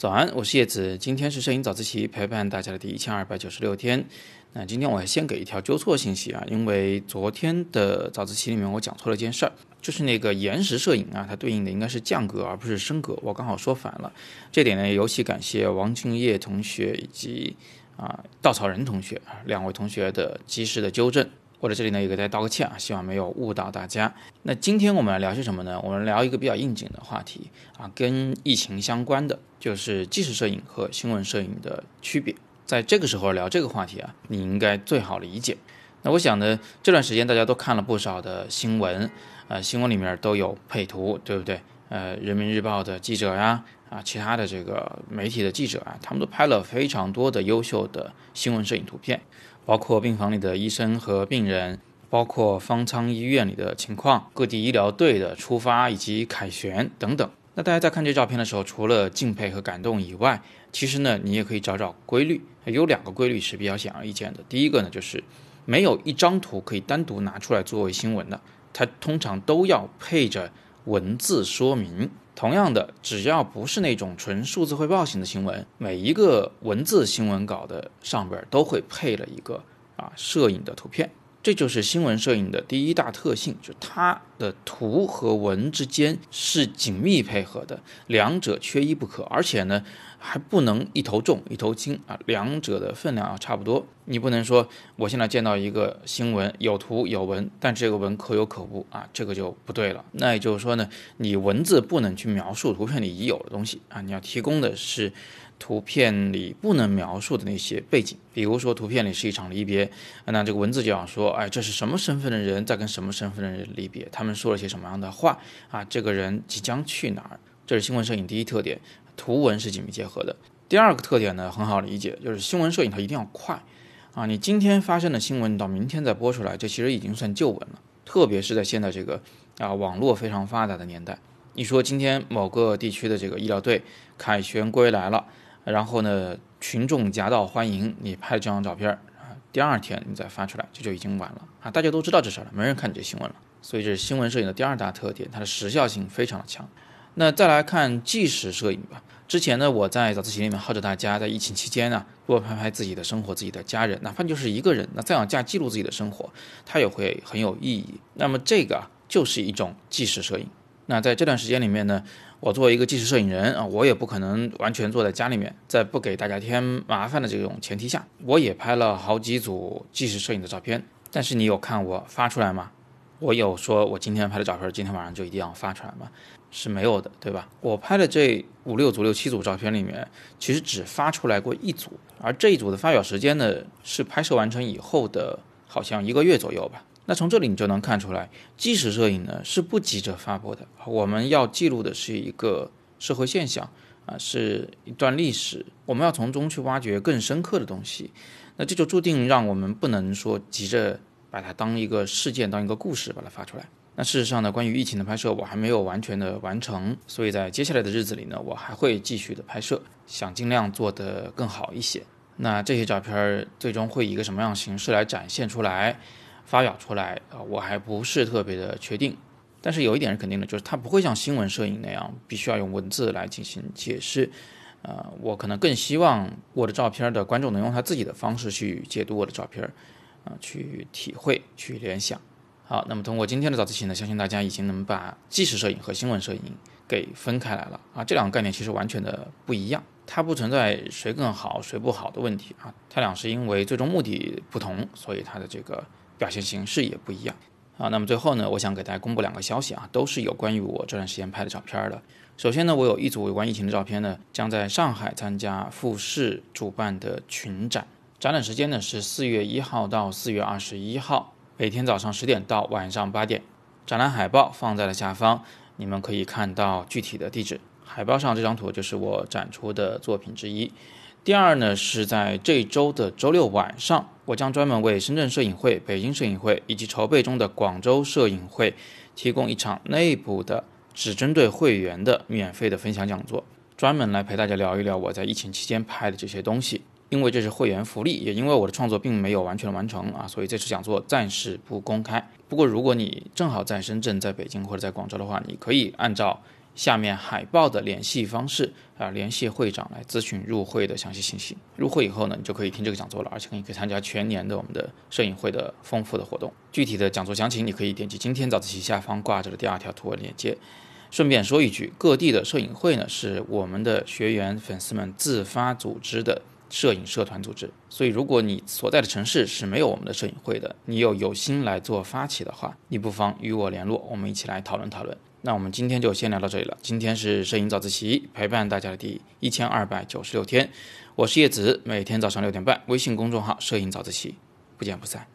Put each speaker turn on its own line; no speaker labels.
早安，我是叶子，今天是摄影早自习陪伴大家的第一千二百九十六天。那今天我先给一条纠错信息啊，因为昨天的早自习里面我讲错了一件事儿，就是那个延时摄影啊，它对应的应该是降格而不是升格，我刚好说反了。这点呢，尤其感谢王俊业同学以及啊稻草人同学两位同学的及时的纠正。我在这里呢也给大家道个歉啊，希望没有误导大家。那今天我们来聊些什么呢？我们聊一个比较应景的话题啊，跟疫情相关的，就是纪实摄影和新闻摄影的区别。在这个时候聊这个话题啊，你应该最好理解。那我想呢，这段时间大家都看了不少的新闻，呃，新闻里面都有配图，对不对？呃，人民日报的记者呀，啊，其他的这个媒体的记者啊，他们都拍了非常多的优秀的新闻摄影图片。包括病房里的医生和病人，包括方舱医院里的情况，各地医疗队的出发以及凯旋等等。那大家在看这照片的时候，除了敬佩和感动以外，其实呢，你也可以找找规律。有两个规律是比较显而易见的。第一个呢，就是没有一张图可以单独拿出来作为新闻的，它通常都要配着文字说明。同样的，只要不是那种纯数字汇报型的新闻，每一个文字新闻稿的上边都会配了一个啊摄影的图片。这就是新闻摄影的第一大特性，就它的图和文之间是紧密配合的，两者缺一不可。而且呢，还不能一头重一头轻啊，两者的分量要差不多。你不能说我现在见到一个新闻有图有文，但这个文可有可无啊，这个就不对了。那也就是说呢，你文字不能去描述图片里已有的东西啊，你要提供的是。图片里不能描述的那些背景，比如说图片里是一场离别，那这个文字就要说，哎，这是什么身份的人在跟什么身份的人离别？他们说了些什么样的话？啊，这个人即将去哪儿？这是新闻摄影第一特点，图文是紧密结合的。第二个特点呢，很好理解，就是新闻摄影它一定要快啊！你今天发生的新闻到明天再播出来，这其实已经算旧闻了。特别是在现在这个啊网络非常发达的年代，你说今天某个地区的这个医疗队凯旋归来了。然后呢，群众夹道欢迎你拍这张照片啊，第二天你再发出来，这就已经晚了啊！大家都知道这事儿了，没人看你这新闻了。所以这是新闻摄影的第二大特点，它的时效性非常的强。那再来看纪实摄影吧。之前呢，我在早自习里面号召大家在疫情期间呢，多拍拍自己的生活、自己的家人，哪怕就是一个人，那再往下记录自己的生活，它也会很有意义。那么这个就是一种纪实摄影。那在这段时间里面呢？我作为一个纪实摄影人啊，我也不可能完全坐在家里面，在不给大家添麻烦的这种前提下，我也拍了好几组纪实摄影的照片。但是你有看我发出来吗？我有说我今天拍的照片，今天晚上就一定要发出来吗？是没有的，对吧？我拍的这五六组、六七组照片里面，其实只发出来过一组，而这一组的发表时间呢，是拍摄完成以后的，好像一个月左右吧。那从这里你就能看出来，纪实摄影呢是不急着发布的。我们要记录的是一个社会现象啊，是一段历史，我们要从中去挖掘更深刻的东西。那这就注定让我们不能说急着把它当一个事件、当一个故事把它发出来。那事实上呢，关于疫情的拍摄我还没有完全的完成，所以在接下来的日子里呢，我还会继续的拍摄，想尽量做得更好一些。那这些照片最终会以一个什么样的形式来展现出来？发表出来啊，我还不是特别的确定，但是有一点是肯定的，就是它不会像新闻摄影那样必须要用文字来进行解释，呃，我可能更希望我的照片的观众能用他自己的方式去解读我的照片，啊，去体会、去联想。好，那么通过今天的早自习呢，相信大家已经能把纪实摄影和新闻摄影给分开来了啊，这两个概念其实完全的不一样，它不存在谁更好谁不好的问题啊，它俩是因为最终目的不同，所以它的这个。表现形式也不一样啊。那么最后呢，我想给大家公布两个消息啊，都是有关于我这段时间拍的照片的。首先呢，我有一组有关疫情的照片呢，将在上海参加富士主办的群展，展览时间呢是四月一号到四月二十一号，每天早上十点到晚上八点。展览海报放在了下方，你们可以看到具体的地址。海报上这张图就是我展出的作品之一。第二呢，是在这周的周六晚上，我将专门为深圳摄影会、北京摄影会以及筹备中的广州摄影会提供一场内部的只针对会员的免费的分享讲座，专门来陪大家聊一聊我在疫情期间拍的这些东西。因为这是会员福利，也因为我的创作并没有完全完成啊，所以这次讲座暂时不公开。不过如果你正好在深圳、在北京或者在广州的话，你可以按照下面海报的联系方式啊，联系会长来咨询入会的详细信息。入会以后呢，你就可以听这个讲座了，而且你可以参加全年的我们的摄影会的丰富的活动。具体的讲座详情，你可以点击今天早自习下方挂着的第二条图文链接。顺便说一句，各地的摄影会呢，是我们的学员粉丝们自发组织的摄影社团组织。所以，如果你所在的城市是没有我们的摄影会的，你又有心来做发起的话，你不妨与我联络，我们一起来讨论讨论。那我们今天就先聊到这里了。今天是摄影早自习陪伴大家的第一千二百九十六天，我是叶子，每天早上六点半，微信公众号“摄影早自习”，不见不散。